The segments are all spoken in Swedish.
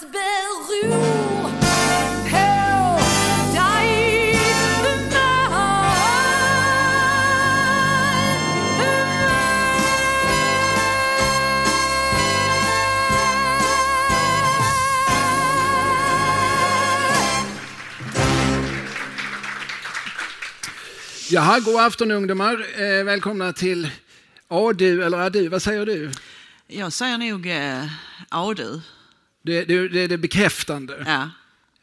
Allt beror på dig Jaha, god afton ungdomar. Eh, välkomna till ADU, eller ADU, vad säger du? Jag säger nog eh, ADU. Det, det, det är det bekräftande. Ja.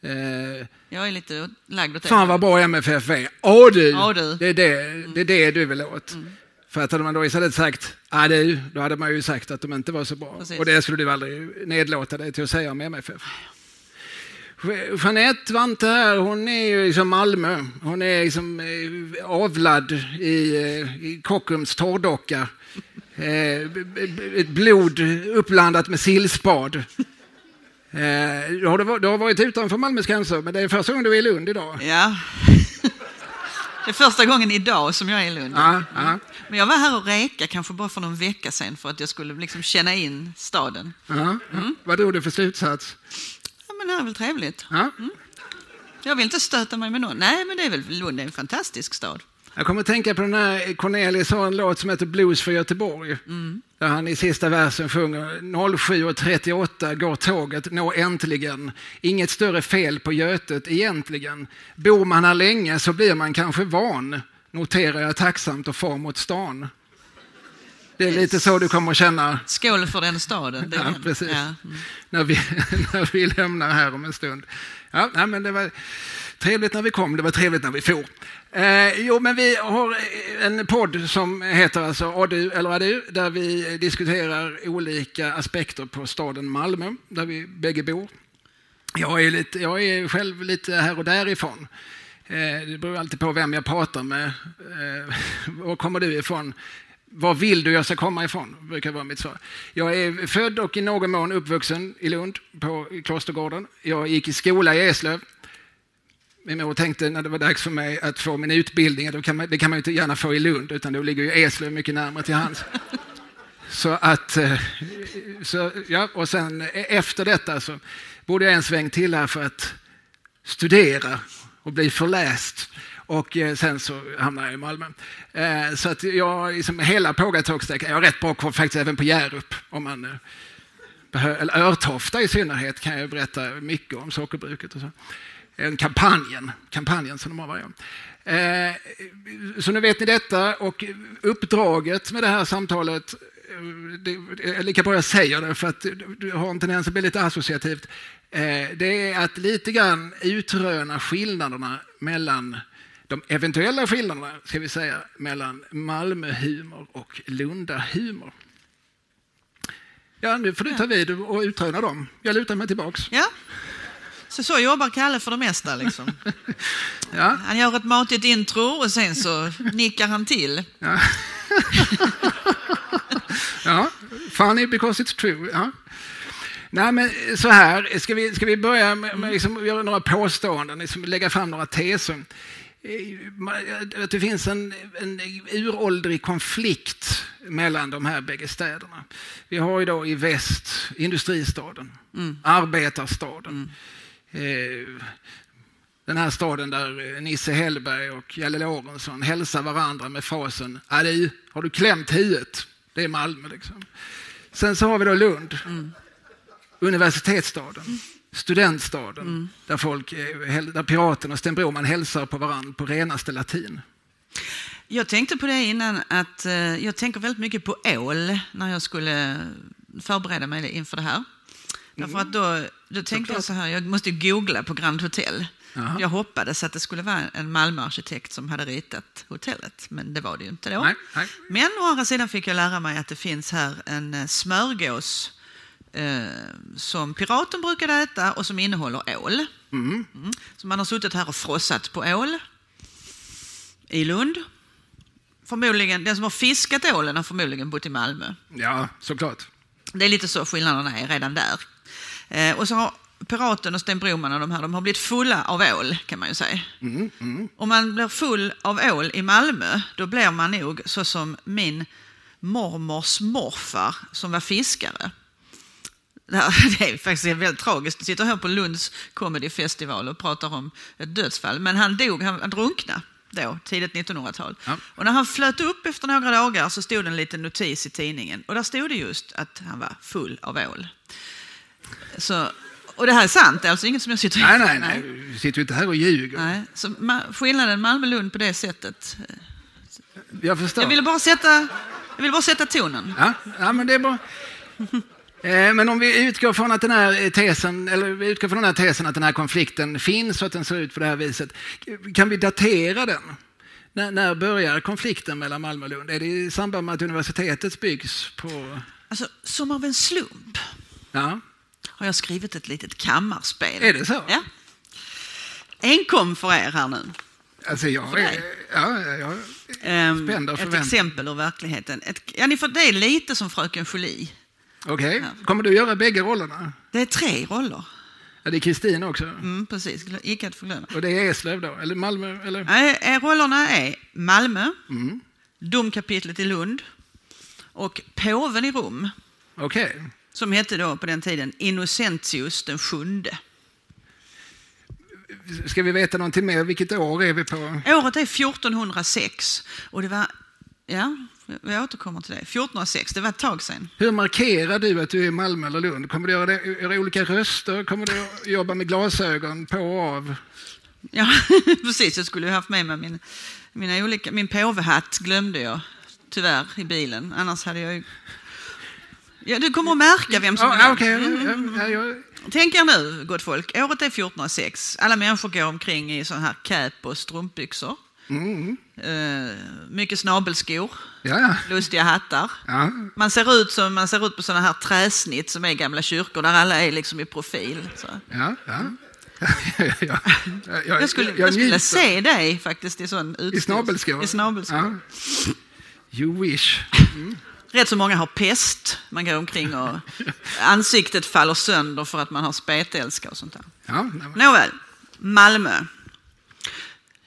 Eh, Jag är lite lagd åt det. fan vad bra MFF är. ADU, ADU. Det, är det, det är det du vill åt. Mm. För att hade man då istället sagt ADU, då hade man ju sagt att de inte var så bra. Precis. Och det skulle du aldrig nedlåta dig till att säga om MFF. Jeanette Vante här, hon är ju liksom Malmö. Hon är liksom avlad i, eh, i Kockums torrdocka. Eh, blod uppblandat med sillspad. Eh, du, har, varit utanför Malmös gränser, men det är första gången du är i Lund idag. Ja. Det är första gången idag som jag är i Lund. Ja, ja, Men jag var här och reka kanske bara för någon vecka sedan för att jag skulle liksom känna in staden. ja, ja. Vad drog du för slutsats? Ja, men det här är väl trevligt. Ja? Jag vill inte stöta mig med någon. Nej, men det är väl Lund är en fantastisk stad. Jag kommer att tänka på den här Cornelis har en låt som heter Blues för Göteborg. Där han i sista versen sjunger 07.38 går tåget, nå äntligen. Inget större fel på Götet egentligen. Bor man här länge så blir man kanske van. Noterar jag tacksamt och far mot stan. Det är lite så du kommer att känna Skål för den staden. Det är Ja, den. precis. Ja. mm. när, vi, när vi lämnar här om en stund. Ja, men det var trevligt när vi kom, det var trevligt när vi for. Eh, jo, men vi har eh, en podd som heter alltså ADU eller ADU, där vi diskuterar olika aspekter på staden Malmö, där vi bägge bor. Jag är, lite, jag är själv lite här och därifrån. Eh, det beror alltid på vem jag pratar med. Eh, var kommer du ifrån? Var vill du jag ska komma ifrån? brukar vara mitt svar. Jag är född och i någon mån uppvuxen i Lund på Klostergården. Jag gick i skola i Eslöv. Min mor tänkte när det var dags för mig att få min utbildning, då kan man, det kan man ju inte gärna få i Lund, utan då ligger ju Eslöv mycket närmare till hands. Så att, eh, så, ja, och sen e- efter detta så bodde jag en sväng till här för att studera och bli förläst. Och eh, sen så hamnade jag i Malmö. Eh, så att jag, liksom hela Pågatågssträckan, jag har rätt bra koll faktiskt även på Hjärup. Om man, behöver, eller Örtofta i synnerhet kan jag berätta mycket om sockerbruket och så. En kampanjen, kampanjen som de har varje år. Eh, Så nu vet ni detta och uppdraget med det här samtalet eh, det är lika bra jag säger det för att du- du har en tendens att bli lite associativt. Eh, Det är att lite grann utröna skillnaderna mellan de eventuella skillnaderna, ska vi säga, mellan Malmöhumor och Lundahumor. Ja, nu får du ta vid och utröna dem. Jag lutar mig tillbaks. Ja. Så, så jobbar Kalle för det mesta. Liksom. Ja, Han gör ett matigt intro och sen så nickar han till. ja. ja, funny because it's true. Ja. Nej, men så här, ska vi, ska vi börja med, med liksom, göra några påståenden, liksom lägga fram några teser? Eh, Att det finns en, en uråldrig konflikt mellan de här bägge städerna. Vi har ju då i väst industristaden, arbetarstaden. Eh, den här staden där eh, Nisse Hellberg och Jalle Lorentzon hälsar varandra med frasen Adi, har du klämt huvudet? Det är Malmö liksom. Sen så har vi då Lund, universitetsstaden, studentstaden, där, folk, eh, där piraten och Sten Broman hälsar på varandra på renaste latin. Jag tänkte på det innan att eh, jag tänker väldigt mycket på ål när jag skulle förbereda mig inför det här. Därför att då, då tänkte jag så här, jag måste googla på Grand Hotel. Jaha. Jag hoppades att det skulle vara en Malmöarkitekt som hade ritat hotellet, men det var det ju inte då. Nej, nej. Men å andra sidan fick jag lära mig att det finns här en eh, smörgås eh, som piraten brukade äta och som innehåller ål. Mm. Så man har suttit här och frossat på ål i Lund. Förmodligen, den som har fiskat ålen har förmodligen bott i Malmö. Ja, såklart. Det är lite så skillnaderna är redan där. Eh, och så har Piraten och Sten Broman och de här, de har blivit fulla av ål kan man ju säga. Om man blir full av ål i Malmö, då blir man nog så som min mormors morfar som var fiskare. det här- det är faktiskt väldigt tragiskt. Jag sitter här på Lunds Comedy Festival och pratar om ett dödsfall. Men han dog, han, han drunknade då, tidigt 1900-tal. Ja. Och när han flöt upp efter några dagar så stod det en liten notis i tidningen. Och där stod det just att han var full av ål. Så, och det här är sant, det är alltså inget som jag sitter Nej, nej, nej. Vi sitter ju inte här och ljuger. Nej, så skillnaden Malmö-Lund på det sättet. Jag förstår. Jag ville bara sätta, jag ville bara sätta tonen. Ja, ja, men det är bra. Eh, Men om vi utgår från att den här tesen, eller vi utgår från den här tesen att den här konflikten finns och att den ser ut på det här viset. Kan vi datera den? När, när börjar konflikten mellan Malmö och Lund? Är det i samband med att universitetet byggs på... Alltså, som av en slump Ja, har jag skrivit ett litet kammarspel. Är det så? Ja. Enkom för er här nu. alltså jag är... Ja, ja, Ehm, Spänd av ett exempel ur verkligheten. Ett, ja, ni får, det är lite som Fröken Julie. Okej, kommer du göra bägge rollerna? Det är tre roller. Ja, det är Kristin också. Mm, precis, icke att förglömma. Och det är Eslöv då? Eller Malmö? Eller? Nej, eh, rollerna är Malmö, Mm. domkapitlet i Lund och påven i Rom. Okej. Som hette då på den tiden Innocentius den sjunde. Ska vi veta någonting mer? Vilket år är vi på? Året är 1406 och det var, ja, vi återkommer till det. 1406, det var ett tag sedan. Hur markerar du att du är i Malmö eller Lund? Kommer du göra, det, göra olika röster? Kommer du jobba med glasögon på och av? Ja, precis. Jag skulle ju haft med mig min, mina olika, min påvehatt glömde jag tyvärr i bilen. Annars hade jag ju... Ja, du kommer att märka vem som är. Ja, ja, ja, Tänk er nu, gott folk. Året är 1406. Alla människor går omkring i sån här cap och strumpbyxor. Mm, Eh, mycket snabelskor, ja, lustiga hattar. ja. Man ser ut som man ser ut på såna här träsnitt som är gamla kyrkor där alla är liksom i profil. Så. ja, ja. ja, ja. Jag, Jag skulle, jag jag skulle se dig faktiskt i sån utstyrsel. I snabelskor? I snabelskor. You wish. Rätt så många har pest. Man går omkring och ansiktet faller sönder för att man har spetälska och sånt där. Ja, men- Nåväl, Malmö.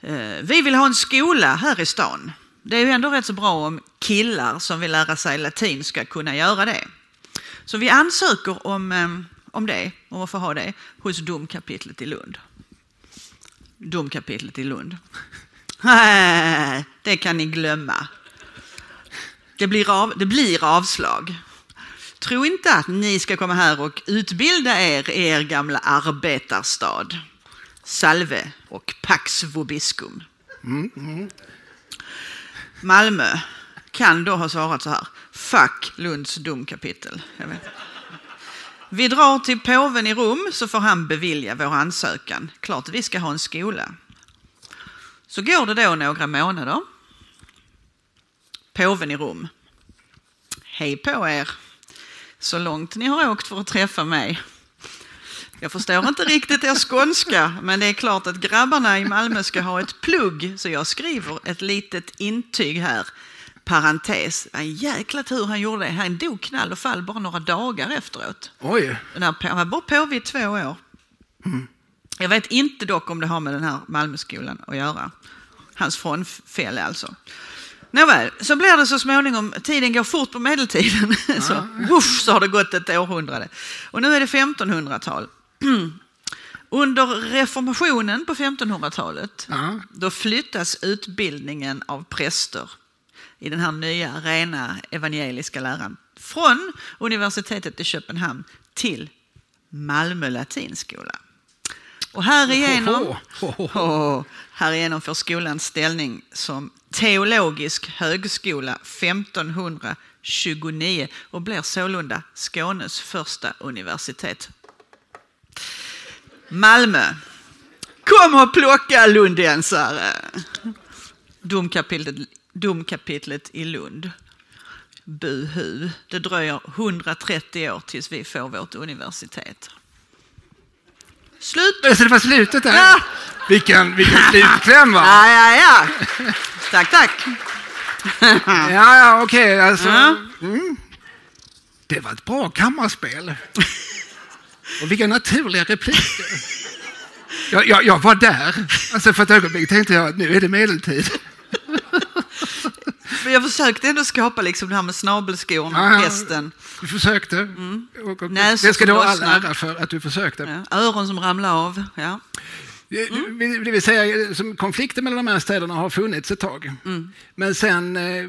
Eh, Vi vill ha en skola här i stan. Det är ju ändå rätt så bra om killar som vill lära sig latin ska kunna göra det. Så vi ansöker om, eh, om det, om att få ha det, hos domkapitlet i Lund. Domkapitlet i Lund. Det kan ni glömma. Det blir, av, det blir avslag. Tro inte att ni ska komma här och utbilda er i er gamla arbetarstad. Salve och Pax Vobiscum. Malmö kan då ha svarat så här. Fuck Lunds domkapitel. Vi drar till påven i Rom så får han bevilja vår ansökan. Klart vi ska ha en skola. Så går det då några månader. Påven i Rom. Hej på er. Så långt ni har åkt för att träffa mig. Jag förstår inte riktigt er skånska, men det är klart att grabbarna i Malmö ska ha ett plugg, så jag skriver ett litet intyg här. Parentes. En jäkla tur han gjorde det. Han dog knall och fall bara några dagar efteråt. Oj. Den här, på- han var bara påve i två år. Jag vet inte dock om det har med den här Malmöskolan att göra. Hans frånfälle alltså. Nåväl, så blir det så småningom, tiden går fort på medeltiden, så, woof, så har det gått ett århundrade. Och nu är det 1500-tal. Under reformationen på 1500-talet, Ja. då flyttas utbildningen av präster i den här nya rena evangeliska läran från universitetet i Köpenhamn till Malmö latinskola. Och härigenom, ho, ho, oh, härigenom får skolan ställning som teologisk högskola 1529 och blir sålunda Skånes första universitet. Malmö. Kom och plocka lundensare! Domkapitlet, domkapitlet i Lund. Buhu. Det dröjer 130 år tills vi får vårt universitet. Slut! Det var slutet där? Ja. Vilken, vilken slutkläm va? Ja, ja, ja. Tack, tack. Ja, ja okej. alltså. Ja. Mm. Det var ett bra kammarspel. Och vilka naturliga repliker. Jag, jag, jag var där. Alltså för ett ögonblick tänkte jag att nu är det medeltid. Men jag försökte ändå skapa liksom det här med snabelskorna och hästen. Du försökte. Och, och, Näsor det ska du ha all ära för att du försökte. Ja, öron som ramlar av. Ja. Det- Det vill säga, som konflikten mellan de här städerna har funnits ett tag. Men sen, eh,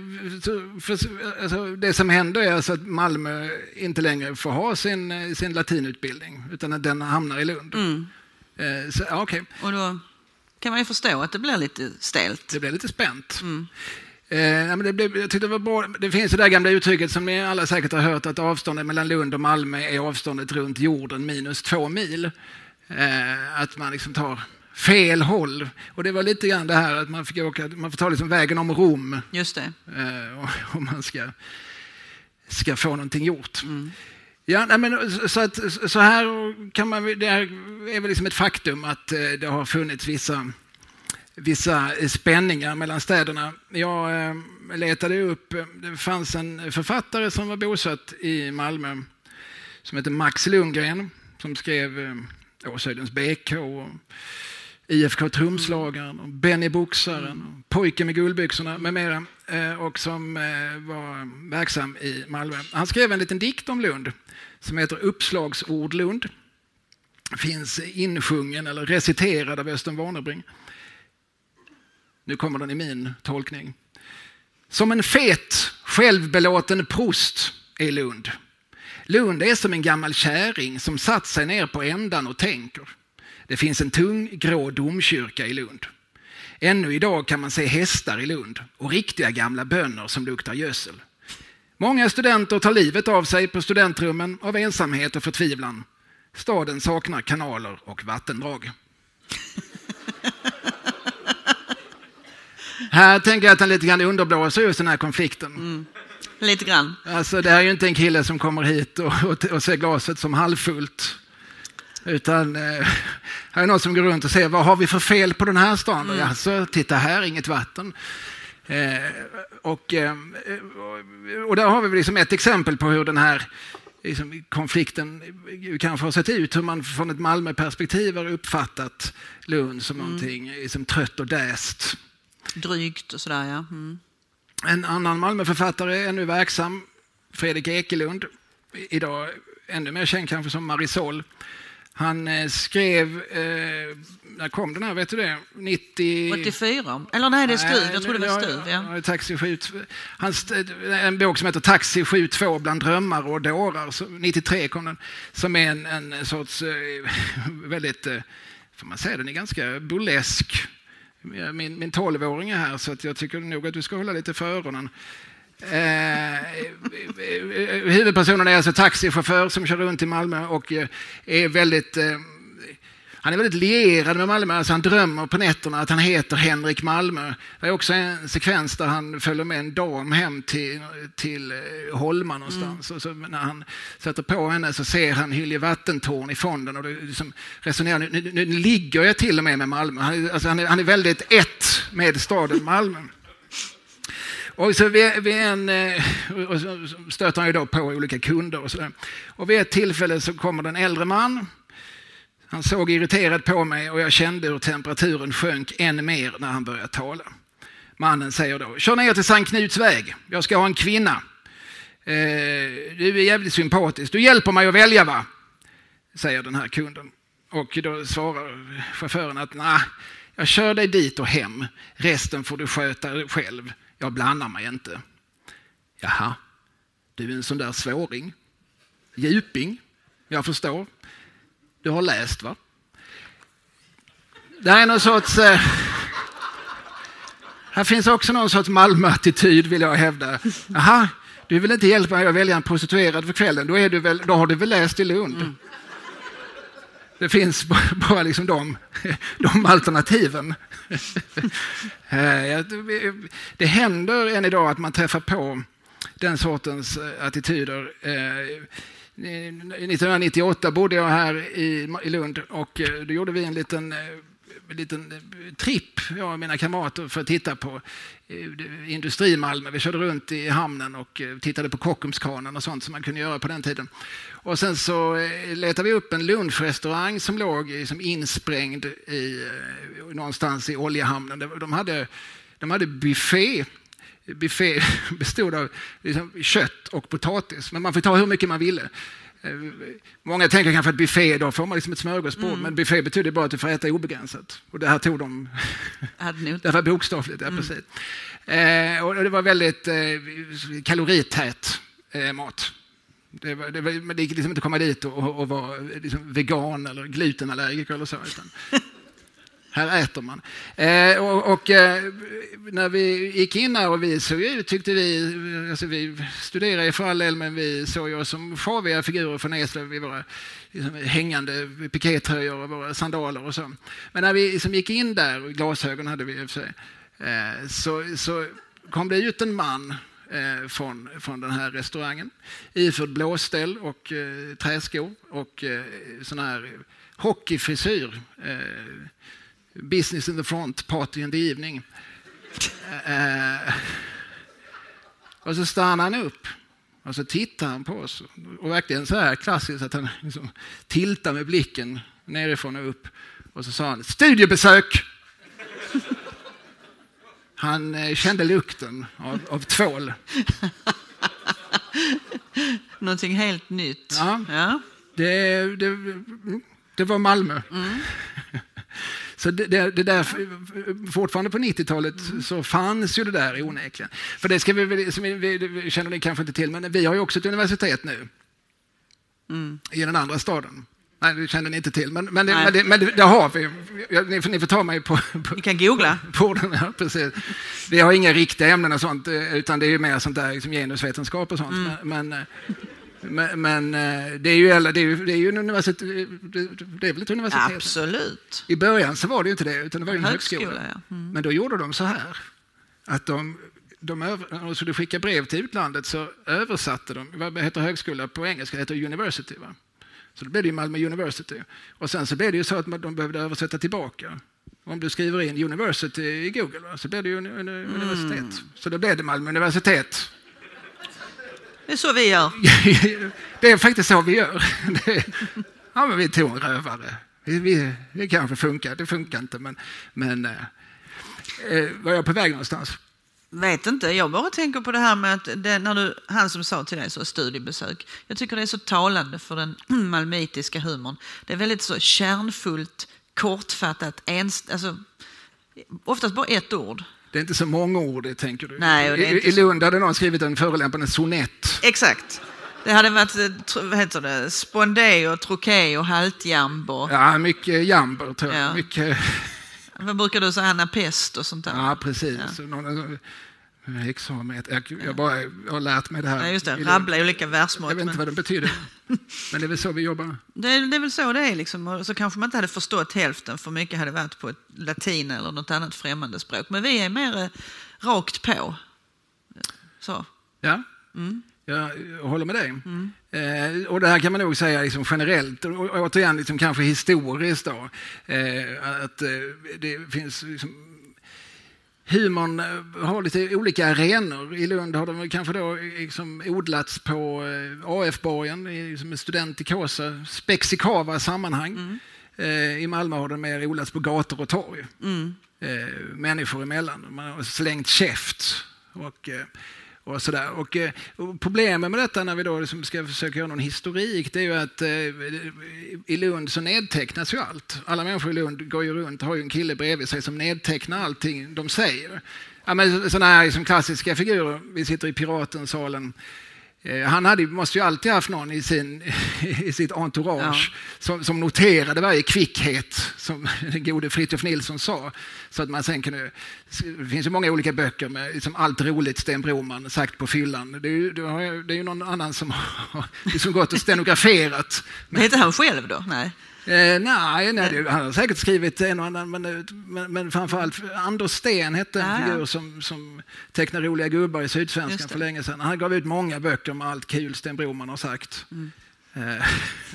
för, alltså, det som händer är alltså att Malmö inte längre får ha sin, eh, sin latinutbildning, utan att den hamnar i Lund. Eh, Så, ja, okej, Och då kan man ju förstå att det blir lite stelt. det blev lite spänt. Eh, ja, men det, blev, jag tyckte det var bra. Det finns det där gamla uttrycket som ni alla säkert har hört att avståndet mellan Lund och Malmö är avståndet runt jorden minus två mil. Eh, att man liksom tar fel håll. Och det var lite grann det här att man fick åka, man får ta liksom vägen om Rom Just det. eh, om man ska, ska få någonting gjort. Ja, nej, men, så- att, så här kan man, det här är väl liksom ett faktum att eh, det har funnits vissa, vissa spänningar mellan städerna. Jag eh, letade upp, det fanns en författare som var bosatt i Malmö som heter Max Lundgren som skrev eh, Åshöjdens BK och IFK Trumslagaren, och Benny Boxaren, och Pojken med guldbyxorna med mera. Eh, och som eh, var verksam i Malmö. Han skrev en liten dikt om Lund som heter Uppslagsord Lund. Finns insjungen eller reciterad av Östen Warnerbring. Nu kommer den i min tolkning. Som en fet, självbelåten prost är Lund. Lund är som en gammal käring som satt sig ner på ändan och tänker. Det finns en tung grå domkyrka i Lund. Ännu idag kan man se hästar i Lund och riktiga gamla bönder som luktar gödsel. Många studenter tar livet av sig på studentrummen av ensamhet och förtvivlan. Staden saknar kanaler och vattendrag. Här tänker jag att han lite grann underblåser just den här konflikten. Lite grann. Alltså, det här är ju inte en kille som kommer hit och, och, och ser glaset som halvfullt. Utan eh, här är någon som går runt och säger vad har vi för fel på den här stan? Mm. Alltså, titta här, inget vatten. Eh, och, eh, och där har vi liksom ett exempel på hur den här liksom, konflikten kanske har sett ut. Hur man från ett Malmöperspektiv har uppfattat Lund som någonting liksom, trött och däst. Drygt och sådär ja. Mm. En annan Malmöförfattare är ännu verksam, Fredrik Ekelund. Idag ännu mer känd kanske som Marisol. Han eh, skrev, eh, när kom den här, vet du det? 90... 84? Eller nej, det är Stuv. Jag trodde det var Stuv. Ja. Taxi 7, han, en bok som heter Taxi 72 bland drömmar och dårar. Så 93 kom den. Som är en, en sorts eh, väldigt, eh, får man säga, den är ganska burlesk. Min, min 12-åring är här så att jag tycker nog att du ska hålla lite för öronen. Eh, huvudpersonen är alltså taxichaufför som kör runt i Malmö och är väldigt eh, han är väldigt lierad med Malmö, alltså han drömmer på nätterna att han heter Henrik Malmö. Det är också en sekvens där han följer med en dam hem till, till eh, Holma någonstans. Och så när han sätter på henne så ser han Hylje Vattentorn i fonden och det liksom resonerar, nu, nu, nu ligger jag till och med med Malmö. Han alltså han är, han är väldigt ett med staden Malmö. Och så vid, vid en, eh, och så stöter han ju då på olika kunder och sådär. Och vid ett tillfälle så kommer det en äldre man han såg irriterad på mig och jag kände hur temperaturen sjönk än mer när han började tala. Mannen säger då, kör ner till Sankt Knuts väg, jag ska ha en kvinna. Eh, du är jävligt sympatisk, du hjälper mig att välja va? Säger den här kunden. Och då svarar chauffören att nej, jag kör dig dit och hem, resten får du sköta själv, jag blandar mig inte. Jaha, du är en sån där svåring. Djuping, jag förstår. Du har läst va? Det är någon sorts... Eh, här finns också någon sorts Malmö-attityd vill jag hävda. Jaha, du vill inte hjälpa mig att välja en prostituerad för kvällen, då, är du väl, då har du väl läst i Lund? Mm. Det finns bara liksom de, de alternativen. Eh, det händer än idag att man träffar på den sortens attityder. Eh, 1998 bodde jag här i Lund och eh, då gjorde vi en liten, eh, en liten tripp, jag och mina kamrater, för att titta på Industrimalmö. Vi körde runt i hamnen och tittade på Kockumskranen och sånt som man kunde göra på den tiden. Och sen så letade vi upp en lunchrestaurang som låg liksom insprängd i, någonstans i oljehamnen. De hade, de hade buffé buffé bestod av liksom kött och potatis, men man fick ta hur mycket man ville. Eh, Många tänker kanske att buffé, då får man liksom ett smörgåsbord, men buffé betyder bara att du får äta obegränsat. Och det här tog de det var bokstavligt, ja, precis. Eh, och det var väldigt eh, kalorität eh, mat. Det, var, det, var, men det gick liksom inte att komma dit och, och, och vara liksom vegan eller glutenallergiker eller så. Utan här äter man. Eh, och och eh, när vi gick in här och vi såg ju, tyckte vi, alltså vi studerade ju för all del, men vi såg ju oss som sjaviga figurer från Eslöv i våra liksom, hängande pikétröjor och våra sandaler och så. Men när vi liksom gick in där, och glasögon hade vi i och för sig, eh, så, så kom det ut en man eh, från, från den här restaurangen iförd blåställ och eh, träskor och eh, sån här hockeyfrisyr. Eh, Eh, business in the front, party in the evening. Eh, och så stannar han upp och så tittar han på oss. Och verkligen så här klassiskt att han liksom tiltar med blicken nerifrån och upp. Och så sa han studiebesök. Han eh, kände lukten av, av tvål. Någonting helt nytt. Ja. Ja. Det, det, det var Malmö. Så det, det, det där, fortfarande på 90-talet så fanns ju det där onekligen. För det ska vi, som vi, vi, känner ni kanske inte till, men vi har ju också ett universitet nu. I den andra staden. Nej, det känner ni inte till, men, men, det, men, det, men det, det har vi. Ni får, ni får ta mig på, på, Ni kan googla. på den här, precis. Vi har inga riktiga ämnen och sånt, eh, utan det är ju mer sånt där liksom genusvetenskap och sånt. Men, men, eh, men, men eh, det är ju, det är ju, det är ju en universitet, det, är väl ett universitet? Absolut. I början så var det ju inte det, utan det var en högskola. Högskola, ja. Mm. Men då gjorde de så här, att de, de när de skulle skicka brev till utlandet så översatte de, vad heter högskola på engelska, det heter university. Va? Så då blev det ju Malmö University. Och sen så blev det ju så att de behövde översätta tillbaka. Om du skriver in university i Google va, så blir det ju un, un, universitet. Så då blev det Malmö universitet. Det är så vi gör. det är faktiskt så vi gör. Ja, men vi tog en rövare. Vi, vi, det kanske funkar, det funkar inte. Men, men eh, eh, var jag på väg någonstans? Vet inte, jag bara tänker på det här med att det, när du, han som sa till dig så studiebesök. Jag tycker det är så talande för den malmöitiska humorn. Det är väldigt så kärnfullt, kortfattat, ens, alltså, oftast bara ett ord. Det är inte så mångordigt, tänker du? Nej, och det är I, inte I Lund hade någon skrivit en förolämpande sonett. Exakt. Det hade varit, vad heter det, spondé och troké och haltjamb och, Ja, mycket jamber, tror jag. Ja. Mycket, vad brukar du säga, anapest och sånt där? ja, precis. Så Någon, Examet. Jag, jag, bara, jag har lärt mig det här. Ja, just det, rabbla olika versmått. Jag vet inte men- vad det betyder. Men det är väl så vi jobbar. Det är, det är väl så det är. Liksom. Och så kanske man inte hade förstått hälften för mycket hade varit på ett latin eller något annat främmande språk. Men vi är mer eh, rakt på. Så. Ja, Mm. jag håller med dig. Eh, och det här kan man nog säga liksom generellt, och, och återigen liksom kanske historiskt. Då, eh, att eh, det finns liksom, Humorn eh, har lite olika arenor. I Lund har de kanske då liksom odlats på eh, AF-borgen, i- liksom en studentikosa, spexikava sammanhang. Eh, I Malmö har de mer odlats på gator och torg. Eh, människor emellan. Man har slängt käft. Och, eh, och sådär. Och, eh, och problemet med detta när vi då liksom ska försöka göra någon historik det är ju att eh, i Lund så nedtecknas ju allt. Alla människor i Lund går ju runt har ju en kille bredvid sig som nedtecknar allting de säger. Ja, men sådana här liksom klassiska figurer, vi sitter i Piratensalen. Eh, Han hade, måste ju alltid haft någon i, sin, i sitt entourage Ja. som, som noterade varje kvickhet, som den gode Fritiof Nilsson sa. Så att man sen kunde, det finns ju många olika böcker med liksom allt roligt Sten Broman sagt på fyllan. Det är ju, det har ju- det är ju någon annan som har liksom gått och stenograferat. Men heter han själv då? Nej. Eh, nej, nej det, han har säkert skrivit en och annan, men, eh, men, men framförallt Anders Sten hette en Ja, figur som, som tecknade roliga gubbar i Sydsvenskan för länge sedan. Han gav ut många böcker med allt kul Sten Broman har sagt. Mm. Eh,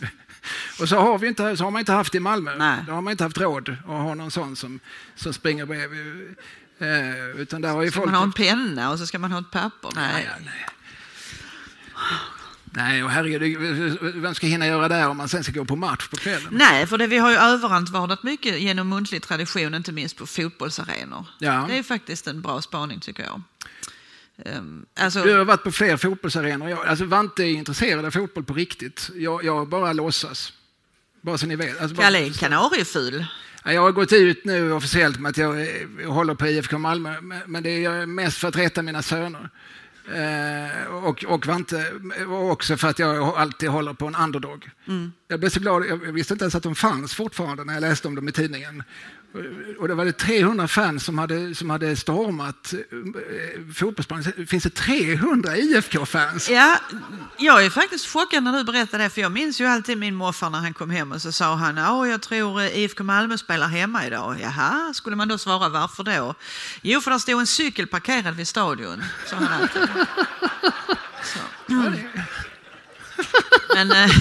och så har, vi inte, så har man inte haft i Malmö. Nej. Då har man inte haft råd att ha någon sån som, som springer bredvid. Eh, utan där har ju Ska folk... man ha en penna och så ska man ha ett papper? Nej. Nej, nej. Nej, och herregud, vem ska hinna göra det om man sen ska gå på match på kvällen? Nej, för det, vi har ju överantvardat mycket genom muntlig tradition, inte minst på fotbollsarenor. Ja. Det är faktiskt en bra spaning tycker jag. ehm, alltså, Du har varit på fler fotbollsarenor. Jag, alltså Vante är intresserad av fotboll på riktigt. Jag, jag bara låtsas. Bara så ni vet. Alltså, Kalle är kanarieful. Ja, Jag har gått ut nu officiellt med att jag, eh, håller på IFK Malmö, men- det är mest för att rätta mina söner. Eh, och, och, Vante, och också för att jag alltid håller på en underdog. Jag blev så glad, jag visste inte ens att de fanns fortfarande när jag läste om dem i tidningen. Och det var det 300 fans som hade, som hade stormat eh, fotbollsplanen. Finns det 300 IFK-fans? Ja, jag är faktiskt chockad när du berättar det, för jag minns ju alltid min morfar när han kom hem och så sa han att jag tror eh, IFK Malmö spelar hemma idag. Jaha, skulle man då svara varför då? Jo, för där stod en cykel parkerad vid stadion, sa han alltid. Så. Men, eh,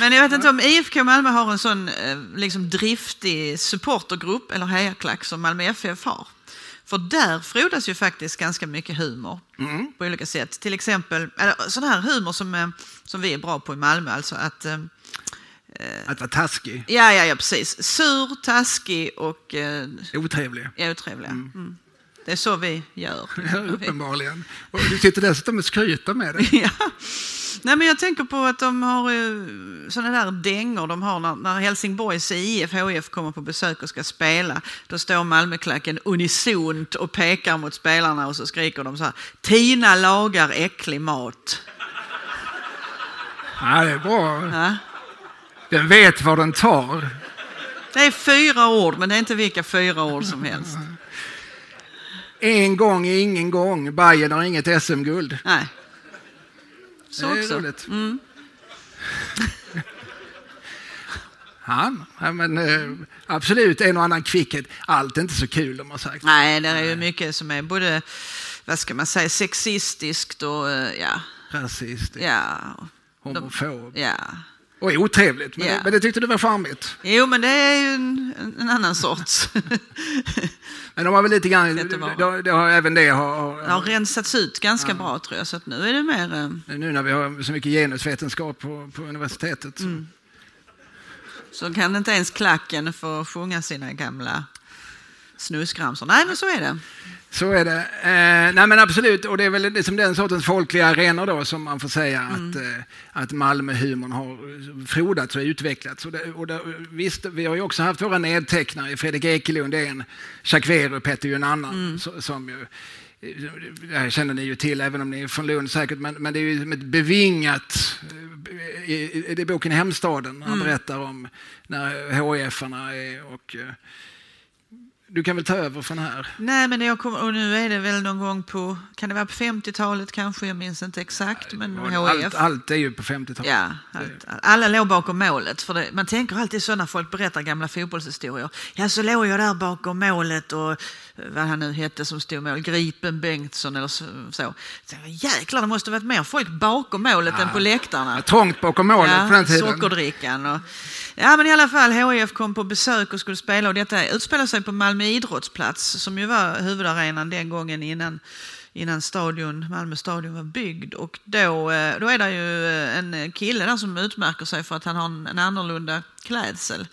men jag vet inte om IFK Malmö har en sån eh, liksom driftig supportergrupp eller hejaklack som Malmö FF har. För där frodas ju faktiskt ganska mycket humor på olika sätt. Till exempel sån här humor som, eh, som vi är bra på i Malmö. Alltså att, eh, Att vara taskig, ja, ja, ja, precis. Sur, taskig och eh, otrevlig. ja, otrevliga. Mm. Det är så vi gör. Ja, uppenbarligen. Och du sitter dessutom och skryter med det. Ja. Nej, men jag tänker på att de har eh, sådana där dängor de har när, när Helsingborgs IF, HIF kommer på besök och ska spela. Då står Malmöklacken unisont och pekar mot spelarna och så skriker de så här. Tina lagar äcklig mat. Ja, det är bra. Ja. Den vet vad den tar. Det är fyra ord, men det är inte vilka fyra ord som helst. En gång är ingen gång. Bayern har inget SM-guld. Nej. Så det är också. roligt. Mm. Ja, men, eh, absolut, en och annan kvickhet. Allt är inte så kul, de har sagt. Nej, det är ju mycket som är både, vad ska man säga, sexistiskt och eh, ja, Rasist, ja, homofob. ja. Och otrevligt, men, Ja. det, men det tyckte du var charmigt. Jo, men det är ju en, en- annan sorts. Men de har väl lite grann, Sätt att vara. de, de har, även det har, Det har rensats ut ganska bra tror jag, så att nu är det mer... eh, nu när vi har så mycket genusvetenskap på, på universitetet. så- Mm. Så kan inte ens klacken få sjunga sina gamla snusgramsor. Nej, men så är det. Så är det. Eh, nej men absolut, och det är väl liksom den sortens folkliga arenor då som man får säga Mm. att, eh, att Malmöhumorn har frodats och utvecklats. Och det, och det, visst, vi har ju också haft våra nedtecknare. Fredrik Ekelund är en, Jacques Werup är en annan. Mm. Så, som ju, det här känner ni ju till, även om ni är från Lund säkert, men, men det är ju som ett bevingat... eh, I, i, i boken Hemstaden, han Mm. berättar om när HIF-arna är och... Du kan väl ta över från här? Nej, men jag kom, och nu är det väl någon gång på, kan det vara på 50-talet kanske, jag minns inte exakt, men HIF. Allt, allt är ju på 50-talet. Ja, allt, alla låg bakom målet. För det, man tänker alltid så när folk berättar gamla fotbollshistorier. Ja, så låg jag där bakom målet och vad han nu hette som stod mål, Gripen Bengtsson eller så. så. jäklar, det måste varit mer folk bakom målet än på läktarna. Ja, Trångt bakom målet på den tiden. sockerdrickan. Och, ja, men i alla fall, HIF kom på besök och skulle spela och detta utspelar sig på Malmö idrottsplats som ju var huvudarenan den gången innan, innan stadion, Malmö stadion var byggd. Och då, eh, då är det ju eh, en kille där som utmärker sig för att han har en, annorlunda klädsel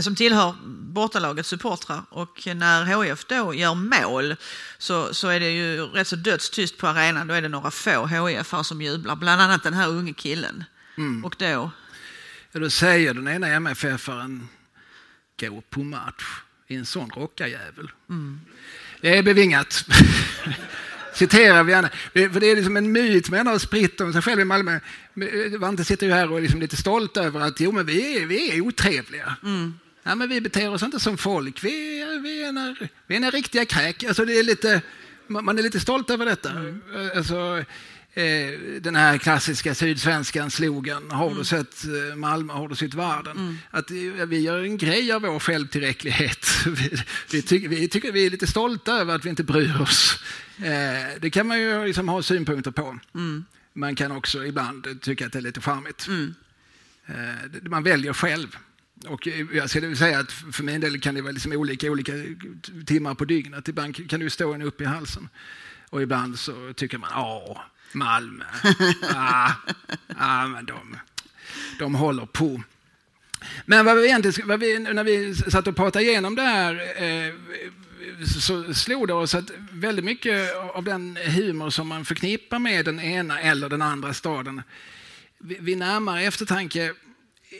som tillhör bortalagets supportrar. Och när HIF då gör mål så, så är det ju rätt så dödstyst på arenan. Då är det några få HIF som jublar, bland annat den här unge killen. Och då, Ja, då säger den ena MFF-aren gå på match i en sån rockarjävel. Mm. Det är bevingat. Citerar vi gärna. För det är liksom en myt man har spritt om sig själv i Malmö. Vante sitter ju här och är liksom lite stolt över att jo, men vi är, vi är otrevliga. Mm. Ja, men vi beter oss inte som folk. Vi är, vi är, några, vi är några riktiga kräk. Alltså, det är lite, man är lite stolt över detta. Mm. Alltså, eh, den här klassiska sydsvenskan slogan, har Mm. du sett eh, Malmö, har du sett världen? Att eh, vi gör en grej av vår självtillräcklighet. Vi, vi, tycker, vi tycker vi är lite stolta över att vi inte bryr oss. Eh, det kan man ju liksom ha synpunkter på. Mm. Man kan också ibland tycka att det är lite charmigt. Eh, det- Man väljer själv. Och eh, jag skulle säga att för min del kan det vara liksom olika, olika timmar på dygnet. Ibland kan ju stå en upp i halsen. Och ibland så tycker man, åh, Malmö. ah, ah, men de, de håller på. Men vad vi egentligen, vad vi, när vi satt och pratade igenom det här eh, så slog det oss att väldigt mycket av den humor som man förknippar med den ena eller den andra staden vid närmare eftertanke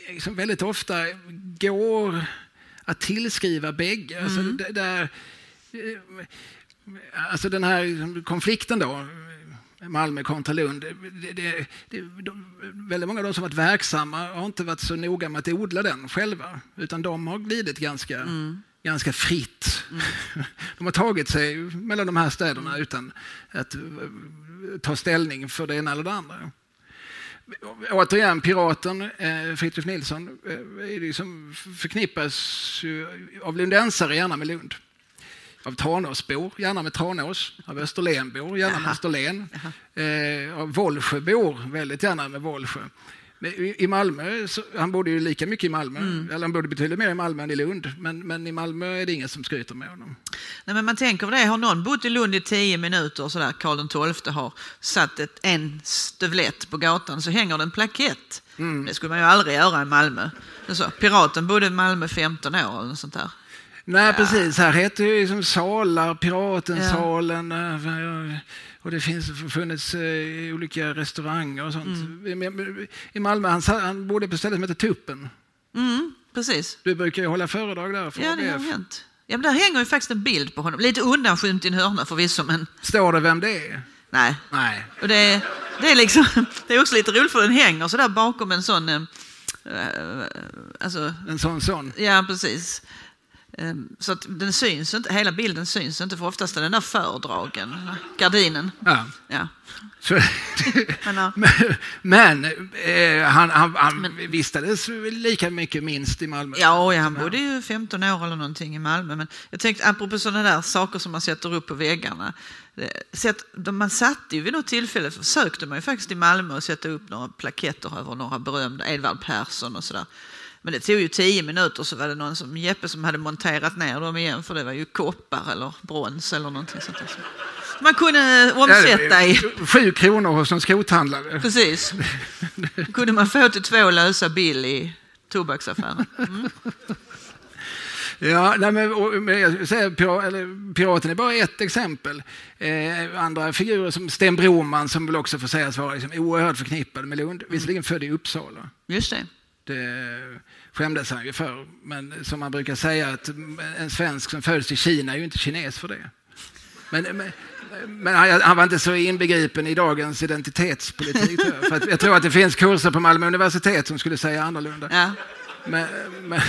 liksom väldigt ofta går att tillskriva bägge. Alltså, det, där, alltså den här konflikten då, Malmö kontra Lund. Det, det, det, de, väldigt många av de som varit verksamma har inte varit så noga med att odla den själva, utan de har glidit ganska, mm. ganska fritt. Mm. De har tagit sig mellan de här städerna utan att ta ställning för det ena eller det andra. Återigen, piraten eh, Fritiof Nilsson eh, liksom förknippas av lundensare gärna med Lund av Tranåsbor, gärna med Tranås, av Österlenbor, gärna med Österlen, eh, av Vollsjöbor, väldigt gärna med Vollsjö. Men I Malmö, så, han bodde ju lika mycket i Malmö, mm. eller han bodde betydligt mer i Malmö än i Lund, men, men i Malmö är det ingen som skryter med honom. Nej, men man tänker på det, har någon bott i Lund i tio minuter, så där, Karl XII har satt ett, en stövlett på gatan, så hänger det en plakett. Mm. Det skulle man ju aldrig göra i Malmö. Så, piraten bodde i Malmö 15 år eller sånt där. Nej, ja. precis. Här heter det liksom salar, Piratensalen. Ja. Och det finns funnits uh, olika restauranger och sånt. Mm. I Malmö, han, han bodde på stället som heter Tuppen. Mm, precis. Du brukar ju hålla föredrag där. För ja, det har hänt. Ja, men där hänger ju faktiskt en bild på honom. Lite undanskymt i en hörna förvisso, men... Står det vem det är? Nej. Nej. Och det, det, är liksom, det är också lite roligt för den hänger så där bakom en sån... Alltså, en sån sån? Ja, precis. Ehm, så att den syns inte, hela bilden syns inte för oftast är den där fördragen, gardinen. Ja. ja. Så, men, men eh, han, han, han men, vistades lika mycket minst i Malmö? Ja, ja han bodde ju 15 år eller någonting i Malmö. Men jag tänkte apropå sådana där saker som man sätter upp på väggarna. Eh, man satte ju vid något tillfälle, försökte man ju faktiskt i Malmö att sätta upp några plaketter över några berömda, Edvard Persson och sådär. Men det tog ju tio minuter så var det någon som Jeppe som hade monterat ner dem igen för det var ju koppar eller brons eller någonting sånt. Där. Man kunde omsätta i... Sju kronor hos en skrothandlare. Precis. Då kunde man få till två lösa bill i tobaksaffären. Mm. Ja, nej, men, och, men jag säger, eller, piraten är bara ett exempel. Eh, andra figurer som Sten Broman som väl också får sägas vara liksom, oerhört förknippad med Lund. Visserligen född i Uppsala. Just det. Det skämdes han ju för. Men som man brukar säga, att en svensk som föds i Kina är ju inte kines för det. Men, men, men han, han, var inte så inbegripen i dagens identitetspolitik. för jag tror att det finns kurser på Malmö universitet som skulle säga annorlunda. Ja. Men, men,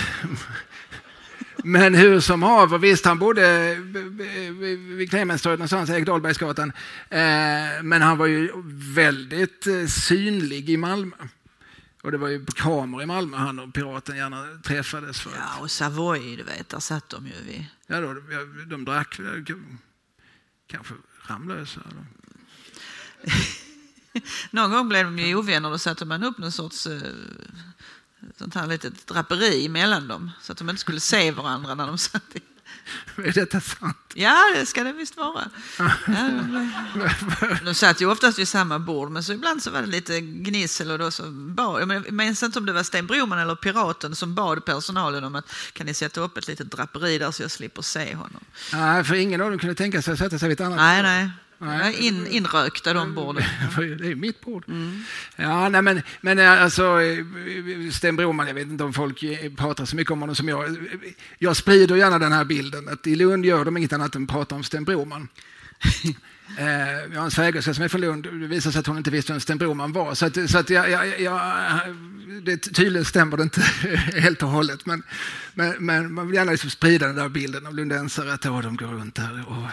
men hur som haver, visst han bodde vid Clemenstorget någonstans, Erik Dahlbergsgatan. Eh, men han var ju väldigt eh, synlig i Malmö. Och det var ju kameror i Malmö han och piraten gärna träffades. För ja, och Savoy, du vet, där satt de ju vid. Ja, då, de drack kanske Ramlösa. någon gång blev de ju ovänner och då satte man upp någon sorts uh, sånt här litet draperi mellan dem så att de inte skulle se varandra när de satt i. Är detta sant? Ja, det ska det visst vara. De satt ju oftast vid samma bord, men så ibland så var det lite gnissel och då så bad, jag minns inte om det var Sten Broman eller Piraten som bad personalen om att kan ni sätta upp ett litet draperi där så jag slipper se honom. Nej, för ingen av dem kunde tänka sig att sätta sig vid ett annat Nej, nej. Nej. In, inrökta de borden. det är mitt bord. Mm. Ja, nej, men, men eh, alltså, eh, Sten Broman, jag vet inte om folk pratar så mycket om honom som jag. Jag sprider gärna den här bilden att i Lund gör de inget annat än pratar om Sten Broman. Eh, jag har en svägerska som är från Lund. Det visade sig att hon inte visste vem Sten Broman var. Så, att, så att jag, jag, jag, det, tydligen stämmer det inte helt och hållet. Men, men, men man vill gärna liksom sprida den där bilden av lundensare. Att de går runt där och